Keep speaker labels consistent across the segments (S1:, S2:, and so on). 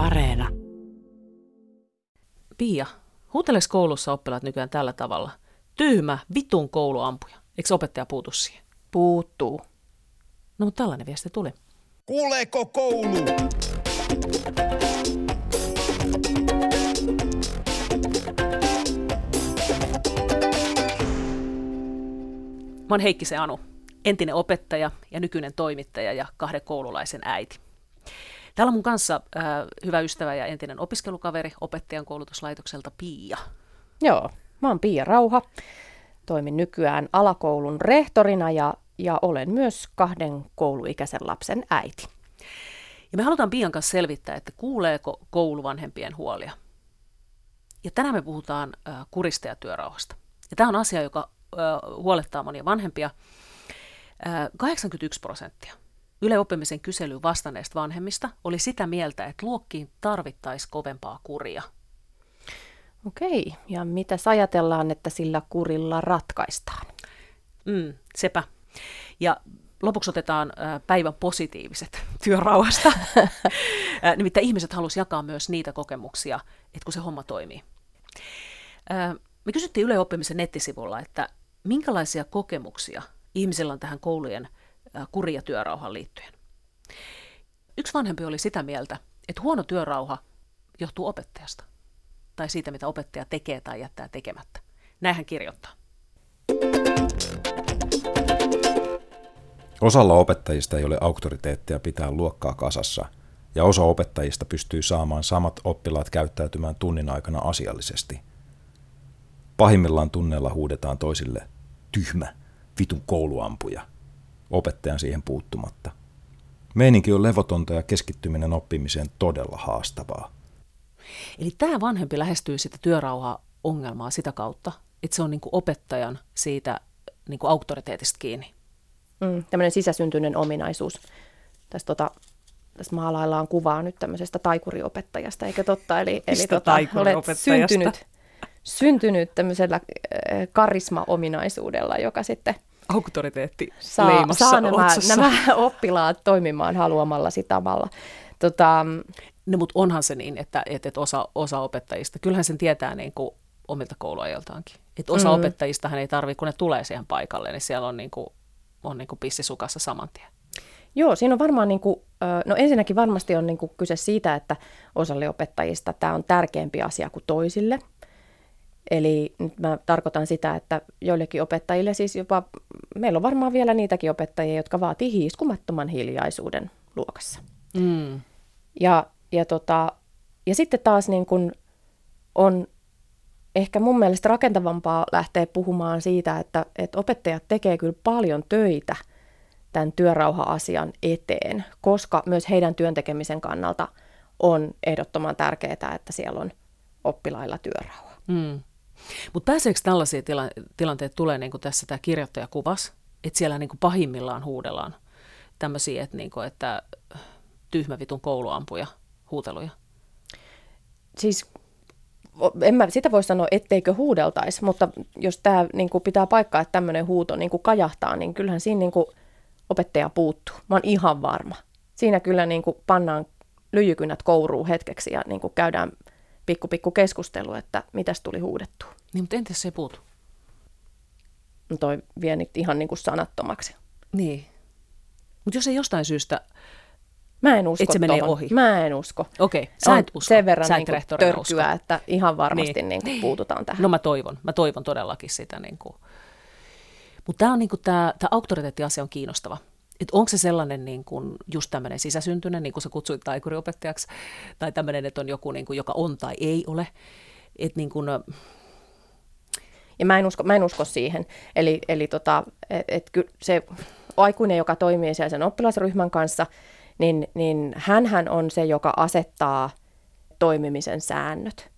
S1: Areena.
S2: Pia, huuteleeko koulussa oppilaat nykyään tällä tavalla? Tyhmä, vitun kouluampuja. Eikö opettaja puutu siihen?
S1: Puuttuu.
S2: No, mutta tällainen viesti tuli.
S3: Kuuleeko koulu?
S2: Mä oon Heikkisen Anu, entinen opettaja ja nykyinen toimittaja ja kahden koululaisen äiti. Täällä on mun kanssa äh, hyvä ystävä ja entinen opiskelukaveri opettajan koulutuslaitokselta Pia.
S1: Joo, mä oon Pia Rauha. Toimin nykyään alakoulun rehtorina ja, ja olen myös kahden kouluikäisen lapsen äiti.
S2: Ja me halutaan Pian kanssa selvittää, että kuuleeko koulu vanhempien huolia. Ja tänään me puhutaan äh, kurista ja työrauhasta. Ja tämä on asia, joka äh, huolettaa monia vanhempia. Äh, 81 prosenttia Yle Oppimisen kyselyyn vastanneista vanhemmista oli sitä mieltä, että luokkiin tarvittaisi kovempaa kuria.
S1: Okei, ja mitä ajatellaan, että sillä kurilla ratkaistaan?
S2: Mm, sepä. Ja lopuksi otetaan päivän positiiviset työrauhasta. Nimittäin ihmiset halusivat jakaa myös niitä kokemuksia, että kun se homma toimii. Me kysyttiin Yle Oppimisen nettisivulla, että minkälaisia kokemuksia ihmisillä on tähän koulujen kuri- ja työrauhan liittyen. Yksi vanhempi oli sitä mieltä, että huono työrauha johtuu opettajasta tai siitä, mitä opettaja tekee tai jättää tekemättä. Näin hän kirjoittaa.
S4: Osalla opettajista ei ole auktoriteettia pitää luokkaa kasassa, ja osa opettajista pystyy saamaan samat oppilaat käyttäytymään tunnin aikana asiallisesti. Pahimmillaan tunneilla huudetaan toisille tyhmä, vitun kouluampuja, opettajan siihen puuttumatta. Meininki on levotonta ja keskittyminen oppimiseen todella haastavaa.
S2: Eli tämä vanhempi lähestyy sitä työrauha-ongelmaa sitä kautta, että se on niin kuin opettajan siitä niin kuin auktoriteetista kiinni.
S1: Mm, tämmöinen sisäsyntyinen ominaisuus. Tässä, tota, tässä maalaillaan kuvaa nyt tämmöisestä taikuriopettajasta, eikö totta? Eli, eli tota, olet syntynyt, syntynyt tämmöisellä äh, karisma-ominaisuudella, joka sitten
S2: auktoriteetti
S1: saa, saa nämä, nämä oppilaat toimimaan haluamallasi tavalla. Tota,
S2: no, mutta onhan se niin, että, että osa, osa opettajista, kyllähän sen tietää niin kuin omilta kouluajaltaankin. Että osa mm. opettajista hän ei tarvitse, kun ne tulee siihen paikalle, niin siellä on, niin kuin, on niin kuin pissisukassa saman tien.
S1: Joo, siinä on varmaan, niin kuin, no ensinnäkin varmasti on niin kuin kyse siitä, että osalle opettajista tämä on tärkeämpi asia kuin toisille. Eli nyt mä tarkoitan sitä, että joillekin opettajille siis jopa, meillä on varmaan vielä niitäkin opettajia, jotka vaatii hiiskumattoman hiljaisuuden luokassa. Mm. Ja, ja, tota, ja sitten taas niin kun on ehkä mun mielestä rakentavampaa lähteä puhumaan siitä, että, että opettajat tekee kyllä paljon töitä tämän työrauha-asian eteen, koska myös heidän työntekemisen kannalta on ehdottoman tärkeää, että siellä on oppilailla työrauha. Mm.
S2: Mutta pääseekö tällaisia tila- tilanteita tulee, niin kuin tässä tämä kirjoittaja kuvas, että siellä niin kuin pahimmillaan huudellaan tämmöisiä, että, niin kuin, että tyhmä vitun kouluampuja huuteluja?
S1: Siis en mä sitä voi sanoa, etteikö huudeltaisi, mutta jos tämä niin kuin pitää paikkaa, että tämmöinen huuto niin kuin kajahtaa, niin kyllähän siinä niin kuin opettaja puuttuu. Mä oon ihan varma. Siinä kyllä niin kuin pannaan lyijykynät kouruu hetkeksi ja niin kuin käydään pikku pikku keskustelu, että mitäs tuli huudettua.
S2: Niin, mutta entäs se puutu?
S1: No toi vie nyt ihan niin kuin sanattomaksi.
S2: Niin. Mutta jos ei jostain syystä
S1: Mä en usko
S2: Et se menee ohi.
S1: Mä en usko.
S2: Okei, okay, sä et usko.
S1: Sen verran
S2: sä
S1: niin törkyä, usko. että ihan varmasti niin. Niin kuin puututaan tähän.
S2: No mä toivon. Mä toivon todellakin sitä. Niin kuin. Mutta tämä on niin kuin, tämä, tämä auktoriteettiasia on kiinnostava. Että onko se sellainen niin kuin, just tämmöinen sisäsyntyinen, niin kuin sä kutsuit taikuriopettajaksi, tai tämmöinen, että on joku, niin kuin, joka on tai ei ole. Että niin kuin,
S1: ja mä en usko, mä en usko siihen. Eli, eli tota, et, et se aikuinen, joka toimii siellä sen oppilasryhmän kanssa, niin, niin hän on se, joka asettaa toimimisen säännöt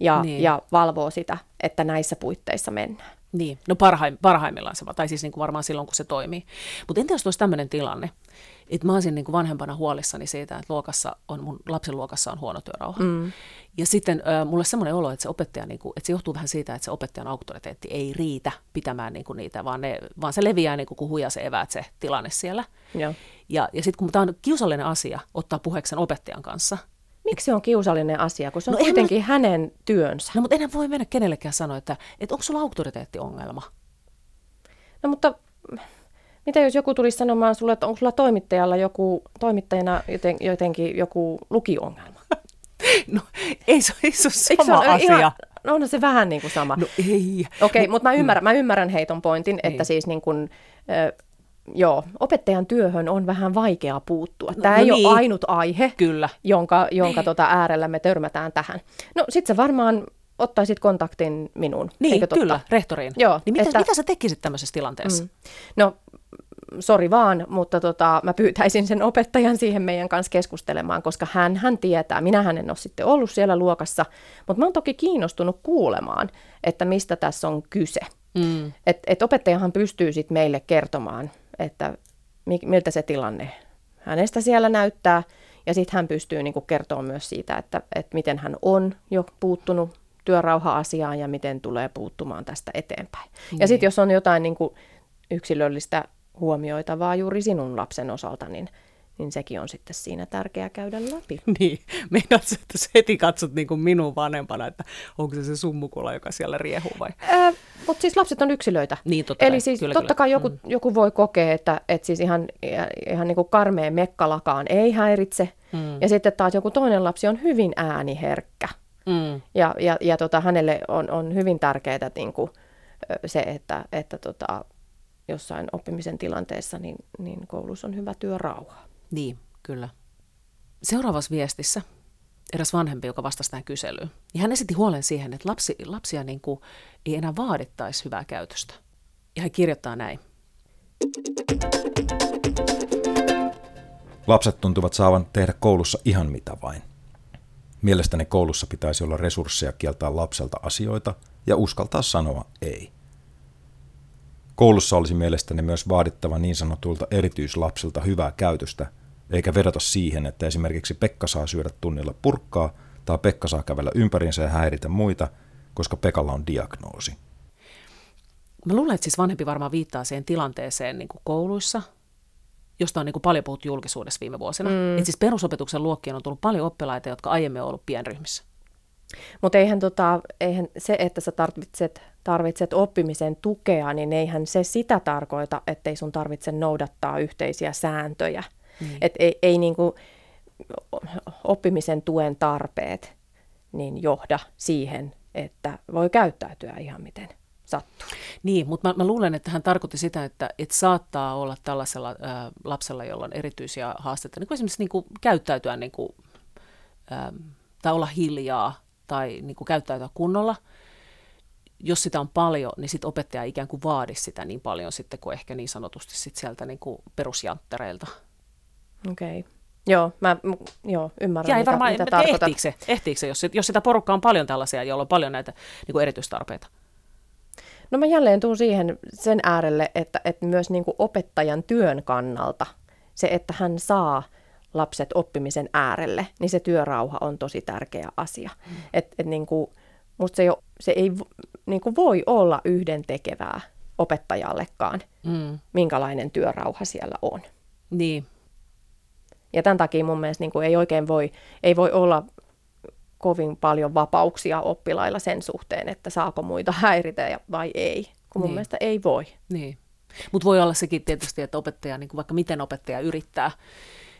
S1: ja, niin. ja valvoo sitä, että näissä puitteissa mennään.
S2: Niin, no parhaim, parhaimmillaan se, tai siis niin kuin varmaan silloin, kun se toimii. Mutta entä jos olisi tämmöinen tilanne, että mä olisin niin kuin vanhempana huolissani siitä, että luokassa on, mun lapsen luokassa on huono työrauha. Mm. Ja sitten äh, mulle semmoinen olo, että se opettaja, niin kuin, että se johtuu vähän siitä, että se opettajan auktoriteetti ei riitä pitämään niin kuin niitä, vaan, ne, vaan se leviää niin kuin, kun se eväät se tilanne siellä. Ja, ja, ja sitten kun tämä on kiusallinen asia ottaa puheeksi opettajan kanssa,
S1: Miksi se on kiusallinen asia, kun se on
S2: No
S1: no, kuitenkin hänen työnsä?
S2: No mutta enää voi mennä kenellekään sanoa, että, että onko sulla auktoriteettiongelma?
S1: No mutta mitä jos joku tulisi sanomaan sulle, että onko sulla toimittajalla joku, toimittajana joten, jotenkin joku lukiongelma?
S2: No ei se, ei se ole sama
S1: se ole
S2: asia.
S1: Ihan, no on se vähän niin kuin sama.
S2: No ei.
S1: Okei, mutta mä ymmärrän, mä ymmärrän heiton pointin, että
S2: Niin.
S1: siis niin kuin, joo, opettajan työhön on vähän vaikea puuttua. Tämä
S2: no
S1: ei
S2: niin.
S1: ole ainut aihe,
S2: Kyllä.
S1: jonka, jonka tota äärellä me törmätään tähän. No sit sä varmaan ottaisit kontaktin minuun,
S2: Niin,
S1: eikö totta?
S2: kyllä, rehtoriin.
S1: Joo,
S2: niin mitä,
S1: että-
S2: mitä sä tekisit tämmöisessä tilanteessa?
S1: Mm. No, sori vaan, mutta tota, mä pyytäisin sen opettajan siihen meidän kanssa keskustelemaan, koska hän, hän tietää. Minähän en ole sitten ollut siellä luokassa, mutta mä oon toki kiinnostunut kuulemaan, että mistä tässä on kyse.
S2: Mm.
S1: Et, et opettajahan pystyy sitten meille kertomaan, että mi, miltä se tilanne hänestä siellä näyttää, ja sitten hän pystyy niinku kertomaan myös siitä, että, että miten hän on jo puuttunut työrauha-asiaan ja miten tulee puuttumaan tästä eteenpäin. Ja
S2: Niin.
S1: sitten jos on jotain niinku yksilöllistä huomioitavaa juuri sinun lapsen osalta, niin, niin sekin on sitten siinä tärkeää käydä läpi.
S2: Niin, meinaat sä, että sä heti katsot niin kuin minun vanhempana, että onko se se summukula, joka siellä riehuu vai?
S1: Mutta siis lapset on yksilöitä.
S2: Niin, totta
S1: Eli
S2: kai.
S1: siis
S2: Kyllä,
S1: totta
S2: kyllä.
S1: kai joku,
S2: Mm.
S1: joku voi kokea, että, että siis ihan, ihan niin kuin karmea mekkalakaan ei häiritse.
S2: Mm.
S1: Ja sitten taas joku toinen lapsi on hyvin ääniherkkä.
S2: Mm.
S1: Ja, ja, ja tota, hänelle on, on hyvin tärkeää niin kuin, se, että, että tota, jossain oppimisen tilanteessa niin, niin koulussa on hyvä työrauha.
S2: Niin, kyllä. Seuraavassa viestissä eräs vanhempi, joka vastasi tähän kyselyyn. Ja hän esitti huolen siihen, että lapsi, lapsia niin kuin ei enää vaadittaisi hyvää käytöstä. Ja hän kirjoittaa näin.
S4: Lapset tuntuvat saavan tehdä koulussa ihan mitä vain. Mielestäni koulussa pitäisi olla resursseja kieltää lapselta asioita ja uskaltaa sanoa ei. Koulussa olisi mielestäni myös vaadittava niin sanotulta erityislapsilta hyvää käytöstä, eikä vedota siihen, että esimerkiksi Pekka saa syödä tunnilla purkkaa tai Pekka saa kävellä ympärinsä ja häiritä muita, koska Pekalla on diagnoosi.
S2: Mä luulen, että siis vanhempi varmaan viittaa siihen tilanteeseen niin kuin kouluissa, josta on niin kuin paljon puhuttu julkisuudessa viime vuosina. Mm. Että siis perusopetuksen luokkiin on tullut paljon oppilaita, jotka aiemmin on ollut pienryhmissä.
S1: Mutta eihän, tota, eihän se, että sä tarvitset, tarvitset oppimisen tukea, niin eihän se sitä tarkoita, ettei sun tarvitse noudattaa yhteisiä sääntöjä.
S2: Niin.
S1: Et ei, ei niinku oppimisen tuen tarpeet niin johda siihen, että voi käyttäytyä ihan miten sattuu.
S2: Niin, mutta mä, mä luulen, että hän tarkoitti sitä, että, että saattaa olla tällaisella ä, lapsella, jolla on erityisiä haasteita, niin kuin esimerkiksi niin kuin käyttäytyä niin kuin, ä, tai olla hiljaa tai niin kuin käyttäytyä kunnolla. Jos sitä on paljon, niin sitten opettaja ei ikään kuin vaadi sitä niin paljon sitten kuin ehkä niin sanotusti sit sieltä niin kuin perusjanttereilta.
S1: Okei. Okay. Joo, mä joo, ymmärrän,
S2: Ja ei
S1: mitä,
S2: varmaan,
S1: mitä tarkoitat.
S2: ehtiikö se, ehtiikö se, jos, jos sitä porukkaa on paljon tällaisia, joilla on paljon näitä niin kuin erityistarpeita.
S1: No mä jälleen tuun siihen sen äärelle, että, että myös niin kuin opettajan työn kannalta se, että hän saa lapset oppimisen äärelle, niin se työrauha on tosi tärkeä asia. Mm. Et, et niin kuin, musta se, ei, se ei niin kuin voi olla yhden tekevää opettajallekaan,
S2: Mm.
S1: minkälainen työrauha siellä on.
S2: Niin,
S1: Ja tämän takia mun mielestä niin kuin ei oikein voi, ei voi olla kovin paljon vapauksia oppilailla sen suhteen, että saako muita häiritä ja- vai ei. Kun mun
S2: Niin.
S1: mielestä ei voi.
S2: Niin. Mutta voi olla sekin tietysti, että opettaja, niin vaikka miten opettaja yrittää,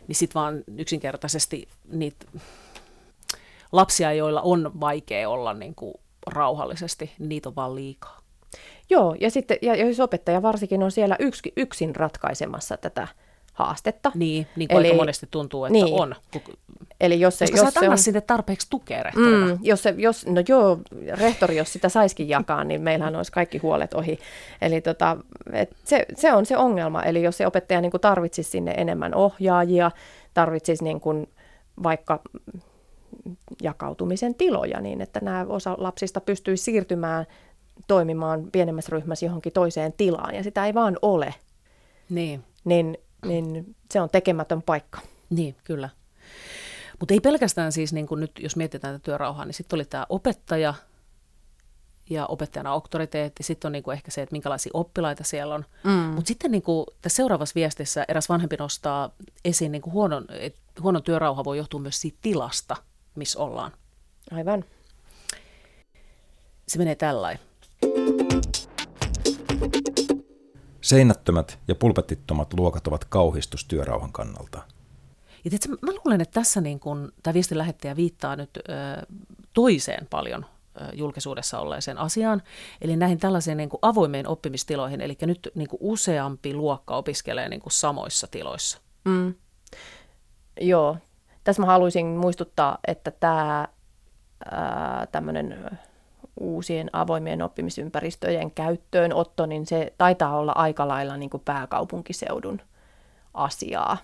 S2: niin sitten vaan yksinkertaisesti niitä lapsia, joilla on vaikea olla niin kuin rauhallisesti, niin niitä on vaan liikaa.
S1: Joo, ja sitten ja jos opettaja varsinkin on siellä yksi, yksin ratkaisemassa tätä haastetta.
S2: Niin, niin kuin
S1: Eli-
S2: aika monesti tuntuu, että
S1: niin.
S2: on.
S1: Eli jos se,
S2: Koska
S1: jos
S2: sä et
S1: se
S2: anna
S1: on,
S2: sinne tarpeeksi tukea rehtorina.
S1: mm, jos se, jos, no joo, rehtori, jos sitä saisikin jakaa, niin meillähän olisi kaikki huolet ohi. Eli tota, et se, se on se ongelma. Eli jos se opettaja niin kuin tarvitsisi sinne enemmän ohjaajia, tarvitsisi niin kuin vaikka jakautumisen tiloja niin, että nämä osa lapsista pystyisi siirtymään toimimaan pienemmässä ryhmässä johonkin toiseen tilaan, ja sitä ei vaan ole,
S2: Niin,
S1: niin, niin se on tekemätön paikka.
S2: niin kyllä. Mutta ei pelkästään siis, niin kun nyt jos mietitään tätä työrauhaa, niin sitten oli tämä opettaja ja opettajana auktoriteetti. Sitten on niin kuin ehkä se, että minkälaisia oppilaita siellä on. Mm. Mutta sitten niin kuin tässä seuraavassa viestissä eräs vanhempi nostaa esiin niin kuin huonon, että huonon työrauha voi johtua myös siitä tilasta, missä ollaan.
S1: Aivan.
S2: Se menee tällainen.
S4: Seinättömät ja pulpetittomat luokat ovat kauhistus työrauhan kannalta.
S2: Ja tiiätkö, mä luulen, että tässä niin kun, tämä viestin lähettäjä viittaa nyt ö, toiseen paljon ö, julkisuudessa olleeseen asiaan, eli näihin tällaisiin niin kuin avoimeen oppimistiloihin, eli nyt niin kuin useampi luokka opiskelee niin kuin samoissa tiloissa.
S1: Mm. Joo. Tässä mä haluaisin muistuttaa, että tämä tämmöinen uusien avoimien oppimisympäristöjen käyttöönotto, niin se taitaa olla aika lailla niin kuin pääkaupunkiseudun asiaa.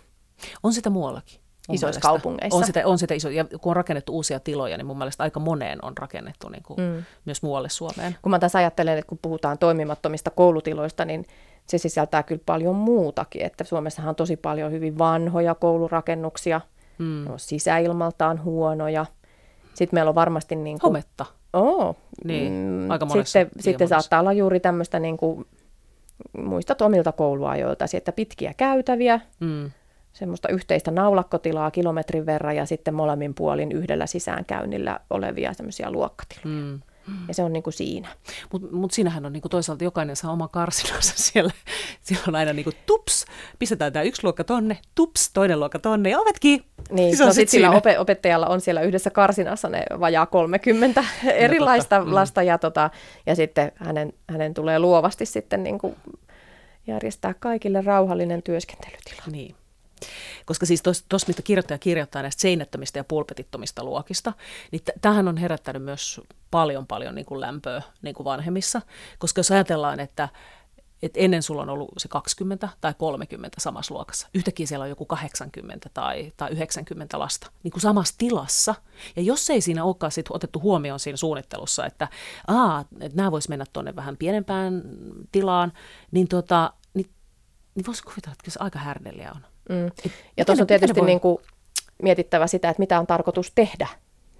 S2: On sitä muuallakin.
S1: Isoissa
S2: mielestä.
S1: kaupungeissa.
S2: On sitä, on sitä iso, ja kun on rakennettu uusia tiloja, niin mun mielestä aika moneen on rakennettu niin kuin mm. myös muualle Suomeen.
S1: Kun mä tässä ajattelen, että kun puhutaan toimimattomista koulutiloista, niin se sisältää kyllä paljon muutakin. Että Suomessahan on tosi paljon hyvin vanhoja koulurakennuksia, mm. ne on sisäilmaltaan huonoja. Sitten meillä on varmasti... Niin kuin,
S2: Hometta.
S1: Oo,
S2: Niin,
S1: mm,
S2: aika monessa,
S1: sitten, sitten
S2: monessa.
S1: saattaa olla juuri tämmöistä, niin kuin, muistat omilta kouluajoilta, että pitkiä käytäviä,
S2: Mm.
S1: semmoista yhteistä naulakkotilaa kilometrin verran ja sitten molemmin puolin yhdellä sisäänkäynnillä olevia semmoisia luokkatiloja.
S2: Mm.
S1: Ja se on niin kuin siinä.
S2: Mutta mut siinähän on niinku toisaalta jokainen saa oma karsinansa siellä. Siellä on aina niinku tups, pistetään tämä yksi luokka tonne, tups, toinen luokka tonne ja ovetkin.
S1: Niin,
S2: Se on
S1: no
S2: sit
S1: sillä ope- opettajalla on siellä yhdessä karsinassa ne vajaa 30 erilaista
S2: Mm.
S1: lasta ja, tota, ja sitten hänen, hänen tulee luovasti sitten niin kuin järjestää kaikille rauhallinen työskentelytila.
S2: Niin. Koska siis tuossa, mistä kirjoittaja kirjoittaa näistä seinättömistä ja pulpetittomista luokista, niin t- tämähän on herättänyt myös paljon paljon niin kuin lämpöä niin kuin vanhemmissa. Koska jos ajatellaan, että, että ennen sulla on ollut se 20 tai 30 samassa luokassa, yhtäkkiä siellä on joku 80 tai, tai 90 lasta niin kuin samassa tilassa. Ja jos ei siinä olekaan sit otettu huomioon siinä suunnittelussa, että, aa, että nämä vois mennä tuonne vähän pienempään tilaan, niin, tota, niin, niin voisi kuvitella, että kyllä se aika härneliä on.
S1: Mm. Ja tuossa on tietysti
S2: voi
S1: niin kuin mietittävä sitä, että mitä on tarkoitus tehdä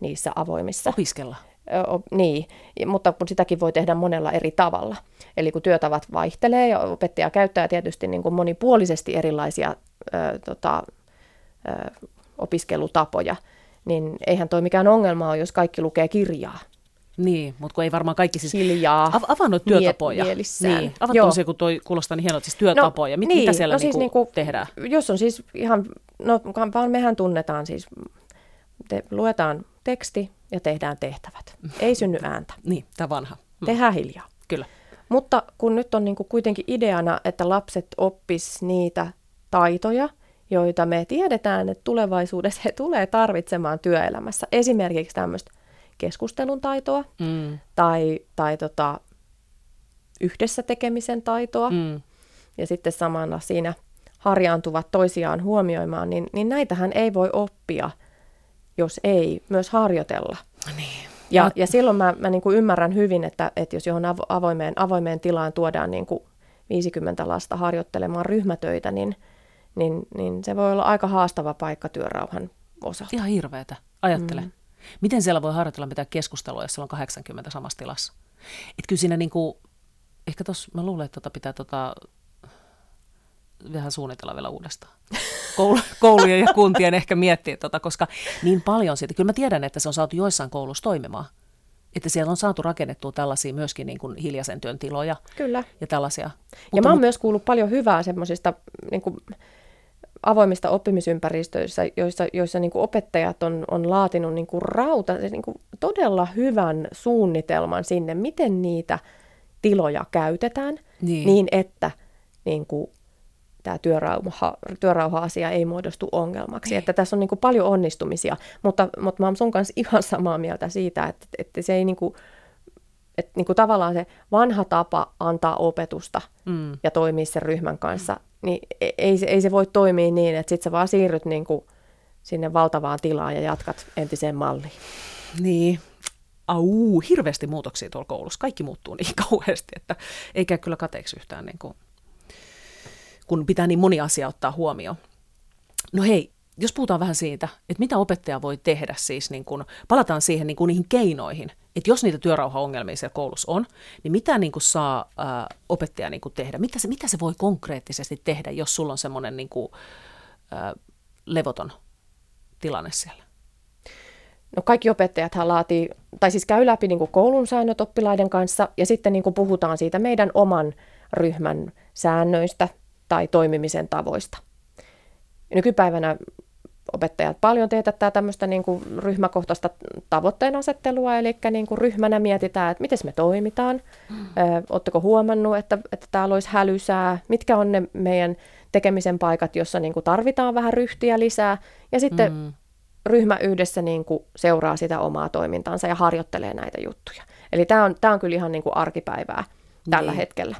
S1: niissä avoimissa.
S2: opiskella.
S1: Ö, o- Niin, mutta kun sitäkin voi tehdä monella eri tavalla. Eli kun työtavat vaihtelee ja opettaja käyttää tietysti niin kuin monipuolisesti erilaisia ö, tota, ö, opiskelutapoja, niin eihän toi mikään ongelma ole, jos kaikki lukee kirjaa.
S2: Niin, mutta kun ei varmaan kaikki siis...
S1: Hiljaa.
S2: Av- avaa noita työtapoja.
S1: mielissään.
S2: Niin,
S1: Joo.
S2: tuollaisia, kun toi kuulostaa niin hienolta, siis työtapoja. No, Mit, niin, mitä siellä no, siis niinku
S1: niinku,
S2: tehdään?
S1: Jos on siis ihan, no vaan mehän tunnetaan siis, te, luetaan teksti ja tehdään tehtävät. Ei synny ääntä.
S2: Niin, tämä vanha. Mm,
S1: Tehdään hiljaa.
S2: Kyllä.
S1: Mutta kun nyt on niin kuin kuitenkin ideana, että lapset oppis niitä taitoja, joita me tiedetään, että tulevaisuudessa he tulee tarvitsemaan työelämässä. Esimerkiksi tämmöistä keskustelun taitoa
S2: Mm,
S1: tai, tai tota, yhdessä tekemisen taitoa
S2: mm,
S1: ja sitten samalla siinä harjaantuvat toisiaan huomioimaan, niin, niin näitähän ei voi oppia, jos ei myös harjoitella.
S2: niin. Ja,
S1: Ja- silloin mä, mä niin kuin ymmärrän hyvin, että, että jos johon avo- avoimeen, avoimeen tilaan tuodaan niin kuin 50 lasta harjoittelemaan ryhmätöitä, niin, niin, niin se voi olla aika haastava paikka työrauhan osalta.
S2: Ihan hirveetä. Ajattele. Mm. Miten siellä voi harjoitella mitään keskustelua, jos siellä on 80 samassa tilassa? Et kyllä siinä niinku, ehkä tos, mä luulen, että tota pitää tota, vähän suunnitella vielä uudestaan. Koulu, koulujen ja kuntien ehkä miettiä tota, koska niin paljon siitä. Kyllä mä tiedän, että se on saatu joissain koulussa toimimaan. Että siellä on saatu rakennettua tällaisia myöskin niin kuin hiljaisen työn tiloja
S1: Kyllä.
S2: ja tällaisia.
S1: Ja mä oon myös kuullut paljon hyvää semmoisista niin kuin avoimista oppimisympäristöissä, joissa, joissa niin kuin opettajat on, on laatinut niin kuin rauta, niin kuin todella hyvän suunnitelman sinne, miten niitä tiloja käytetään
S2: Niin.
S1: niin että niin kuin, tämä työrauha, työrauha-asia ei muodostu ongelmaksi. Että tässä on niin kuin paljon onnistumisia, mutta, mutta mä oon sun kanssa ihan samaa mieltä siitä, että, että se ei niin kuin, että niin kuin tavallaan se vanha tapa antaa opetusta
S2: Mm.
S1: ja toimia sen ryhmän kanssa, niin e- ei, ei se voi toimia niin, että sit sä vaan siirryt niin kuin sinne valtavaan tilaan ja jatkat entiseen malliin.
S2: Niin. Au, hirveästi muutoksia tuolla koulussa. Kaikki muuttuu niin kauheasti, että ei käy kyllä kateeksi yhtään, niin kuin, kun pitää niin moni asia ottaa huomioon. No hei, jos puhutaan vähän siitä, että mitä opettaja voi tehdä, siis niin kun, palataan siihen niin kuin niihin keinoihin, että jos niitä työrauhaongelmia siellä koulussa on, niin mitä niin kuin saa ää, opettaja niin kuin tehdä? Mitä se, mitä se voi konkreettisesti tehdä, jos sulla on semmoinen niin kuin, ää, levoton tilanne siellä?
S1: No kaikki opettajathan laatii, tai siis käy läpi niin kuin koulun säännöt oppilaiden kanssa ja sitten niin kuin puhutaan siitä meidän oman ryhmän säännöistä tai toimimisen tavoista. Nykypäivänä opettajat paljon teetättää tämmöistä niin kuin ryhmäkohtaista tavoitteen asettelua, eli niin kuin ryhmänä mietitään, että miten me toimitaan, mm. oletteko huomannut, että, että täällä olisi hälysää, mitkä on ne meidän tekemisen paikat, jossa niin kuin tarvitaan vähän ryhtiä lisää, ja sitten mm. ryhmä yhdessä niin kuin seuraa sitä omaa toimintaansa ja harjoittelee näitä juttuja. Eli tämä on, tämä on kyllä ihan niin kuin arkipäivää tällä niin. hetkellä.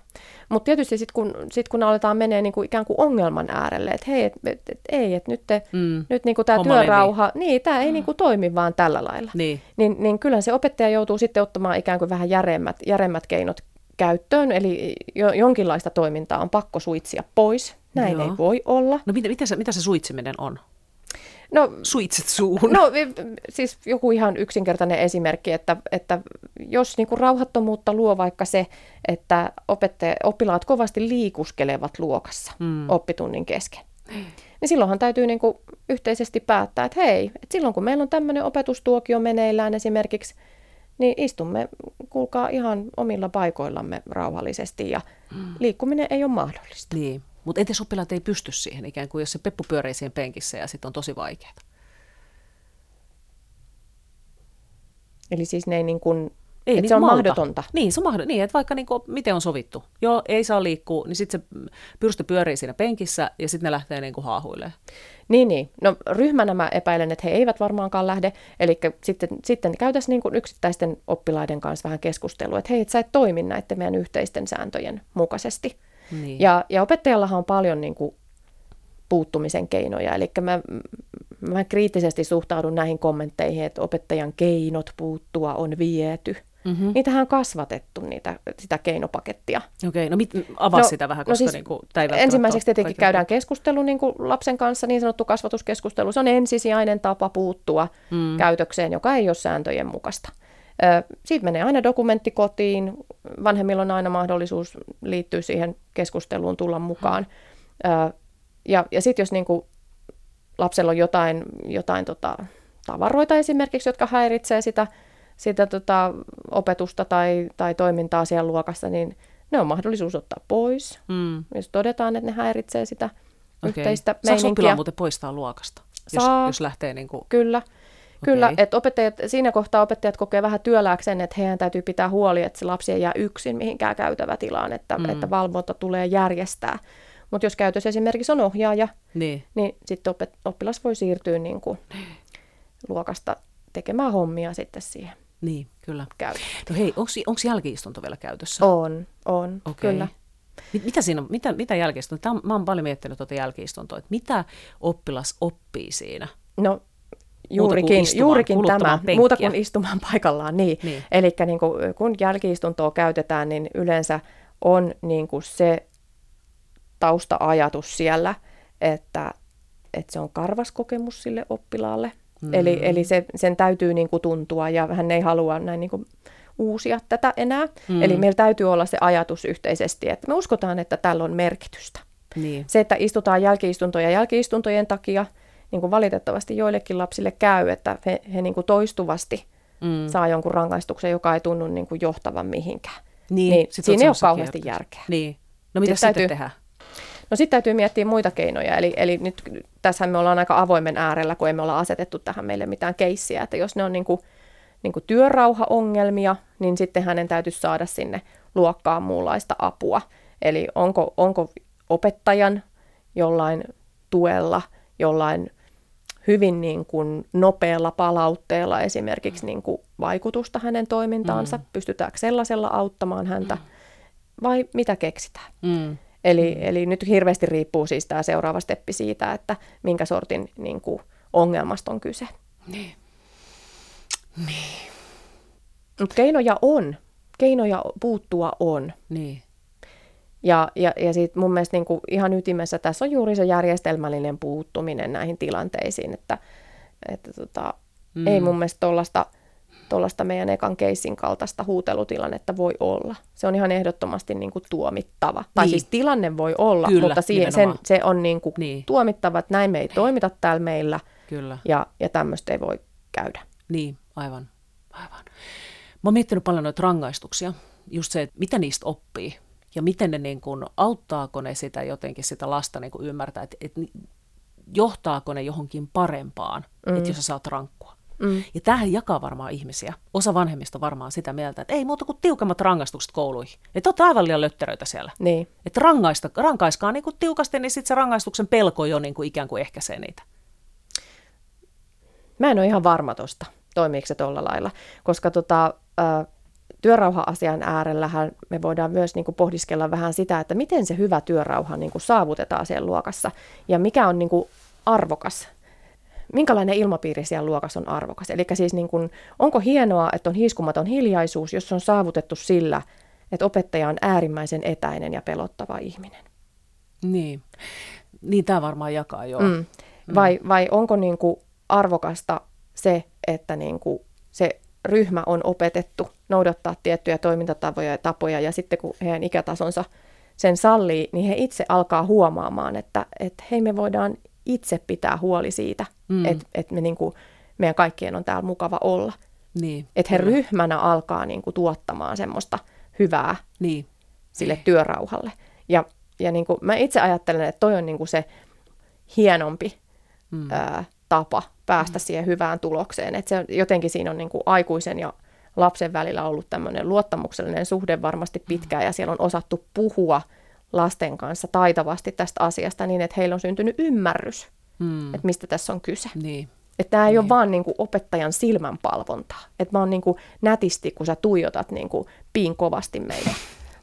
S1: Mutta tietysti sitten kun, sit kun aletaan menee niinku ikään kuin ongelman äärelle, että hei, et, et, et, ei, että nyt, te, mm. nyt niinku tämä työrauha, levii. niin tämä ei mm. niinku toimi vaan tällä lailla. Niin. Niin, niin kyllä se opettaja joutuu sitten ottamaan ikään kuin vähän järemmät, järemmät keinot käyttöön, eli jo, jonkinlaista toimintaa on pakko suitsia pois. Näin Joo. ei voi olla.
S2: No mitä, mitä, se, mitä se suitsiminen on? No, Suitset suuhun.
S1: No siis joku ihan yksinkertainen esimerkki, että, että jos niinku rauhattomuutta luo vaikka se, että opettaja, oppilaat kovasti liikuskelevat luokassa mm. oppitunnin kesken, niin silloinhan täytyy niinku yhteisesti päättää, että hei, että silloin kun meillä on tämmöinen opetustuokio meneillään esimerkiksi, niin istumme, kuulkaa, ihan omilla paikoillamme rauhallisesti ja mm. liikkuminen ei ole mahdollista.
S2: Niin. Mutta entäs oppilaat ei pysty siihen ikään kuin, jos se peppu pyörii siinä penkissä ja sitten on tosi vaikeaa?
S1: Eli siis ne ei niin kuin, ei, niin se on malta. mahdotonta.
S2: Niin, se on mahdotonta. Niin, että vaikka niin kuin, miten on sovittu. Joo, ei saa liikkua, niin sitten se pyrstö pyörii siinä penkissä ja sitten ne lähtee niin kuin haahuilemaan.
S1: Niin, niin. No ryhmänä mä epäilen, että he eivät varmaankaan lähde. Eli sitten, sitten käytäisiin niin kuin yksittäisten oppilaiden kanssa vähän keskustelua, että hei, et sä et toimi näiden meidän yhteisten sääntöjen mukaisesti. Niin. Ja, ja opettajallahan on paljon niin kuin, puuttumisen keinoja. Eli mä, mä kriittisesti suhtaudun näihin kommentteihin, että opettajan keinot puuttua on viety. Mm-hmm. Niitähän on kasvatettu, niitä, sitä keinopakettia.
S2: Okei, okay, no mit, avaa no, sitä vähän, no koska no siis niin kuin,
S1: ei Ensimmäiseksi tietenkin kaikille. käydään keskustelu niin kuin lapsen kanssa, niin sanottu kasvatuskeskustelu. Se on ensisijainen tapa puuttua mm. käytökseen, joka ei ole sääntöjen mukaista. Siitä menee aina dokumentti kotiin, vanhemmilla on aina mahdollisuus liittyä siihen keskusteluun, tulla mukaan. Ja, ja sitten jos niinku lapsella on jotain, jotain tota, tavaroita esimerkiksi, jotka häiritsee sitä, sitä tota, opetusta tai, tai toimintaa siellä luokassa, niin ne on mahdollisuus ottaa pois, mm. jos todetaan, että ne häiritsee sitä okay. yhteistä
S2: meininkiä. Saako oppilaan muuten poistaa luokasta, Saa. jos, jos lähtee niin kuin...
S1: Kyllä. Kyllä, okay. että opettajat, siinä kohtaa opettajat kokee vähän työlääkseen, että heidän täytyy pitää huoli, että se lapsi ei jää yksin mihinkään käytävätilaan, että, mm. että valvonta tulee järjestää. Mutta jos käytös esimerkiksi on ohjaaja, niin, niin sitten opet, oppilas voi siirtyä niin kuin luokasta tekemään hommia sitten siihen.
S2: Niin, kyllä. No hei, onko jälkiistunto vielä käytössä?
S1: On, on, okay. kyllä.
S2: Mitä, siinä on, mitä, mitä jälkiistunto? Mä oon paljon miettinyt tuota jälkiistuntoa, että mitä oppilas oppii siinä?
S1: No Juurikin, juurikin tämä, penkkiä. muuta kuin istumaan paikallaan, niin. niin. Eli niin kuin, kun jälkiistuntoa käytetään, niin yleensä on niin kuin se tausta-ajatus siellä, että, että se on karvas kokemus sille oppilaalle. Mm. Eli, eli se, sen täytyy niin kuin tuntua ja hän ei halua näin niin kuin uusia tätä enää. Mm. Eli meillä täytyy olla se ajatus yhteisesti, että me uskotaan, että tällä on merkitystä. Niin. Se, että istutaan jälkiistuntoja jälkiistuntojen takia – niin kuin valitettavasti joillekin lapsille käy, että he, he niin kuin toistuvasti mm. saa jonkun rangaistuksen, joka ei tunnu niin kuin johtavan mihinkään. Niin, niin siinä ei ole kauheasti järkeä.
S2: Niin. No mitä sitten täytyy, tehdään?
S1: No sitten täytyy miettiä muita keinoja, eli, eli nyt tässä me ollaan aika avoimen äärellä, kun emme olla asetettu tähän meille mitään keissiä, että jos ne on niin kuin, niin kuin työrauhaongelmia, niin sitten hänen täytyisi saada sinne luokkaan muunlaista apua. Eli onko, onko opettajan jollain tuella, jollain hyvin niin kuin nopealla palautteella esimerkiksi niin kuin vaikutusta hänen toimintaansa, mm. pystytäänkö sellaisella auttamaan häntä mm. vai mitä keksitään. Mm. Eli, mm. eli nyt hirveästi riippuu siis tämä seuraava steppi siitä, että minkä sortin niin kuin, ongelmasta on kyse. Niin.
S2: Niin.
S1: Mutta keinoja on. Keinoja puuttua on.
S2: Niin.
S1: Ja, ja, ja sit mun mielestä niin kuin ihan ytimessä tässä on juuri se järjestelmällinen puuttuminen näihin tilanteisiin, että, että tota, mm. ei mun mielestä tuollaista tuollaista meidän ekan keissin kaltaista huutelutilannetta voi olla. Se on ihan ehdottomasti niin kuin tuomittava. Niin. Tai siis tilanne voi olla, Kyllä, mutta siihen, sen, se on niin kuin niin. tuomittava, että näin me ei toimita täällä meillä Kyllä. ja, ja tämmöistä ei voi käydä.
S2: Niin, aivan. aivan. Mä oon miettinyt paljon noita rangaistuksia, just se, että mitä niistä oppii ja miten ne niin kuin, auttaako ne sitä jotenkin sitä lasta niin kuin ymmärtää, että, että johtaako ne johonkin parempaan, mm. että jos sä saat rankkua. Mm. Ja tämähän jakaa varmaan ihmisiä. Osa vanhemmista varmaan sitä mieltä, että ei muuta kuin tiukemmat rangaistukset kouluihin. Että olette aivan liian lötteröitä siellä.
S1: Niin.
S2: Että rangaista, rankaiskaa niin kuin tiukasti, niin sitten se rangaistuksen pelko jo niin kuin ikään kuin ehkäisee niitä.
S1: Mä en ole ihan varma tuosta, toimiiko se tuolla lailla, koska tota, ä, työrauha-asian äärellähän me voidaan myös niin kuin pohdiskella vähän sitä, että miten se hyvä työrauha niin kuin saavutetaan siellä luokassa ja mikä on niin kuin arvokas minkälainen ilmapiiri siellä luokassa on arvokas. Eli siis niin kuin, onko hienoa, että on hiiskumaton hiljaisuus, jos on saavutettu sillä, että opettaja on äärimmäisen etäinen ja pelottava ihminen.
S2: Niin, niin tämä varmaan jakaa jo. Mm.
S1: Vai, mm. vai onko niin kuin arvokasta se, että niin kuin se ryhmä on opetettu noudattaa tiettyjä toimintatapoja ja tapoja, ja sitten kun heidän ikätasonsa sen sallii, niin he itse alkaa huomaamaan, että, että hei me voidaan itse pitää huoli siitä, mm. että, että me niin kuin, meidän kaikkien on täällä mukava olla.
S2: Niin,
S1: että he kyllä. ryhmänä alkaa niin kuin, tuottamaan semmoista hyvää
S2: niin.
S1: sille niin. työrauhalle. Ja, ja niin kuin, mä itse ajattelen, että toi on niin kuin se hienompi mm. ää, tapa päästä mm. siihen hyvään tulokseen. Että se jotenkin siinä on niin kuin aikuisen ja lapsen välillä ollut tämmöinen luottamuksellinen suhde varmasti pitkään ja siellä on osattu puhua lasten kanssa taitavasti tästä asiasta niin, että heillä on syntynyt ymmärrys, mm. että mistä tässä on kyse.
S2: Niin.
S1: Että tämä ei niin. ole vaan niin kuin opettajan silmänpalvontaa. Että mä oon niin kuin nätisti, kun sä tuijotat niin kuin piin kovasti meitä.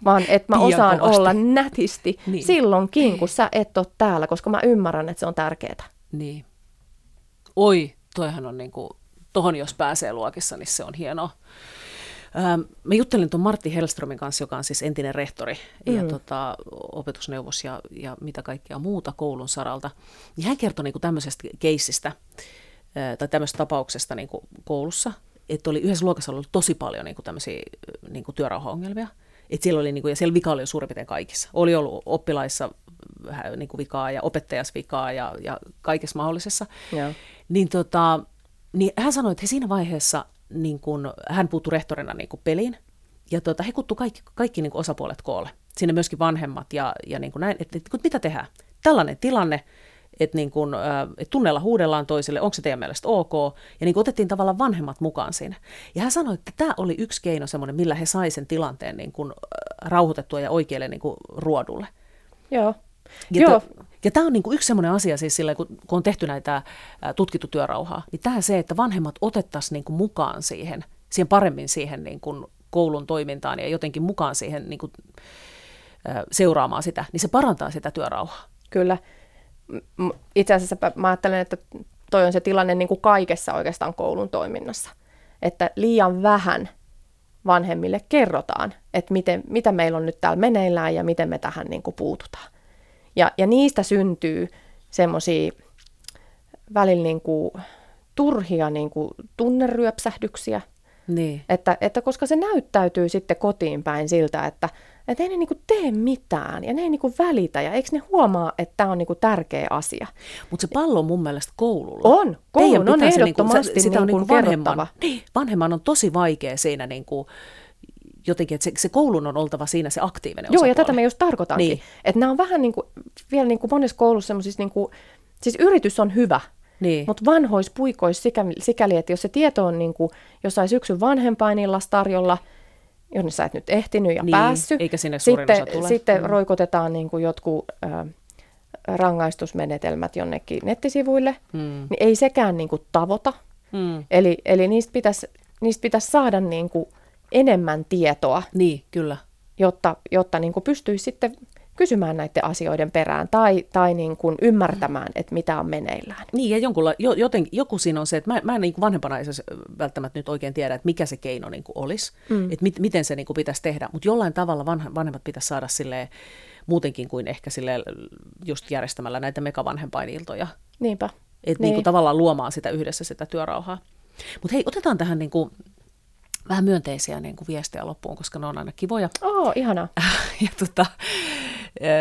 S1: Vaan että mä osaan kovasti. olla nätisti niin. silloinkin, kun sä et ole täällä, koska mä ymmärrän, että se on tärkeää.
S2: Niin. Oi, toihan on niin kuin, tohon jos pääsee luokissa, niin se on hienoa. Ähm, mä juttelin tuon Martti Hellströmin kanssa, joka on siis entinen rehtori mm. ja tota, opetusneuvos ja, ja mitä kaikkea muuta koulun saralta. Ja hän kertoi niin tämmöisestä keissistä äh, tai tämmöisestä tapauksesta niin koulussa, että oli yhdessä luokassa ollut tosi paljon niin tämmöisiä niin työrauhaongelmia. Et siellä oli, niin kuin, ja siellä vika oli jo suurin piirtein kaikissa. Oli ollut oppilaissa vähän niin kuin vikaa ja opettajas vikaa ja, ja kaikessa mahdollisessa.
S1: Ja.
S2: Niin, tota, niin hän sanoi, että he siinä vaiheessa niin kuin, hän puuttui rehtorina niin kuin peliin, ja tota, he kuttu kaikki, kaikki niin osapuolet koolle. Sinne myöskin vanhemmat ja, ja niin näin, että, että mitä tehdään. Tällainen tilanne, että, niin kuin, että tunnella huudellaan toisille, onko se teidän mielestä ok, ja niin otettiin tavallaan vanhemmat mukaan siinä. Ja hän sanoi, että tämä oli yksi keino semmoinen, millä he sai sen tilanteen niin kuin, rauhoitettua ja oikealle niin kuin, ruodulle.
S1: Joo.
S2: Ja Joo. Ja tämä on niin kuin yksi sellainen asia, siis sillä, kun, kun on tehty näitä tutkittu työrauhaa, niin tämä se, että vanhemmat otettaisiin niin kuin mukaan siihen, siihen paremmin siihen niin kuin koulun toimintaan ja jotenkin mukaan siihen niin kuin, seuraamaan sitä, niin se parantaa sitä työrauhaa.
S1: Kyllä. Itse asiassa mä ajattelen, että toi on se tilanne niin kuin kaikessa oikeastaan koulun toiminnassa. Että liian vähän vanhemmille kerrotaan, että miten, mitä meillä on nyt täällä meneillään ja miten me tähän niin kuin puututaan. Ja, ja niistä syntyy semmoisia välillä niin kuin turhia niin kuin tunneryöpsähdyksiä.
S2: Niin.
S1: Että, että koska se näyttäytyy sitten kotiin päin siltä, että, että ei ne niin kuin tee mitään ja ne ei niin kuin välitä ja eikö ne huomaa, että tämä on niin kuin tärkeä asia.
S2: Mutta se pallo on mun mielestä koululla.
S1: On, koulun on ehdottomasti niin kuin, sitä niin kuin vanhemman,
S2: niin, vanhemman on tosi vaikea siinä niin kuin, jotenkin, että se, se koulun on oltava siinä se aktiivinen
S1: Joo, osapuoli. ja tätä me just tarkoitankin. Niin. Että nämä on vähän niin kuin, vielä niin kuin monessa koulussa semmoisissa, niin kuin, siis yritys on hyvä, niin. mutta vanhois puikois sikäli, sikäli, että jos se tieto on niin kuin, jossain syksyn vanhempainillassa tarjolla, jonne sä et nyt ehtinyt ja
S2: niin,
S1: päässyt,
S2: eikä sinne
S1: sitten,
S2: tule.
S1: sitten mm. roikotetaan niin kuin jotkut äh, rangaistusmenetelmät jonnekin nettisivuille, mm. niin ei sekään niin kuin tavoita. Mm. Eli, eli niistä pitäisi niistä pitäisi saada niin kuin, enemmän tietoa.
S2: Niin, kyllä.
S1: Jotta, jotta niin kuin pystyisi sitten kysymään näiden asioiden perään tai, tai niin kuin ymmärtämään, että mitä on meneillään.
S2: Niin, ja jonkunla, joten, joku siinä on se, että mä, mä en niin kuin vanhempana välttämättä nyt oikein tiedä, että mikä se keino niin kuin olisi, mm. että mit, miten se niin kuin pitäisi tehdä, mutta jollain tavalla vanha, vanhemmat pitäisi saada silleen, muutenkin kuin ehkä sille just järjestämällä näitä megavanhempainiltoja.
S1: Niinpä.
S2: Että niin. niin kuin tavallaan luomaan sitä yhdessä sitä työrauhaa. Mutta hei, otetaan tähän niin kuin vähän myönteisiä niin kuin viestejä loppuun, koska ne on aina kivoja.
S1: Oo, ihana.
S2: ja tota,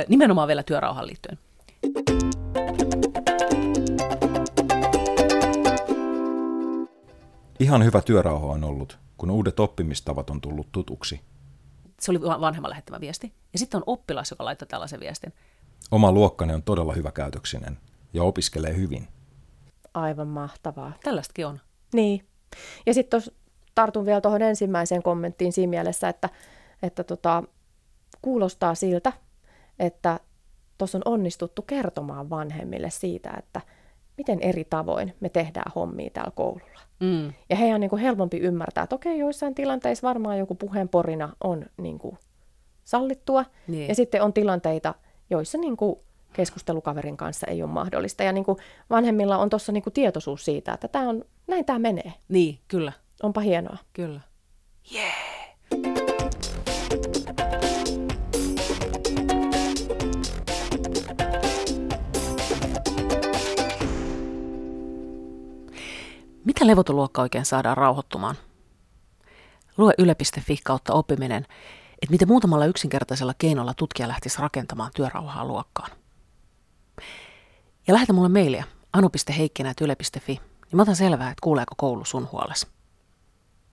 S2: nimenomaan vielä työrauhaan liittyen.
S4: Ihan hyvä työrauha on ollut, kun uudet oppimistavat on tullut tutuksi.
S2: Se oli vanhemman lähettämä viesti. Ja sitten on oppilas, joka laittoi tällaisen viestin.
S4: Oma luokkani on todella hyvä käytöksinen ja opiskelee hyvin.
S1: Aivan mahtavaa.
S2: Tällaistakin on.
S1: Niin. Ja sitten tartun vielä tuohon ensimmäiseen kommenttiin siinä mielessä, että, että tota, kuulostaa siltä, että tuossa on onnistuttu kertomaan vanhemmille siitä, että miten eri tavoin me tehdään hommia täällä koululla. Mm. Ja heidän on niin kuin helpompi ymmärtää, että okei, joissain tilanteissa varmaan joku puheenporina on niin kuin sallittua. Niin. Ja sitten on tilanteita, joissa niin kuin keskustelukaverin kanssa ei ole mahdollista. Ja niin kuin vanhemmilla on tuossa niin kuin tietoisuus siitä, että tämä on, näin tämä menee.
S2: Niin, kyllä.
S1: Onpa hienoa.
S2: Kyllä. Mitä levotoluokka oikein saadaan rauhoittumaan? Lue yle.fi kautta oppiminen, että miten muutamalla yksinkertaisella keinolla tutkija lähtisi rakentamaan työrauhaa luokkaan. Ja lähetä mulle mailia anu.heikkinä.yle.fi, niin mä otan selvää, että kuuleeko koulu sun huolesi.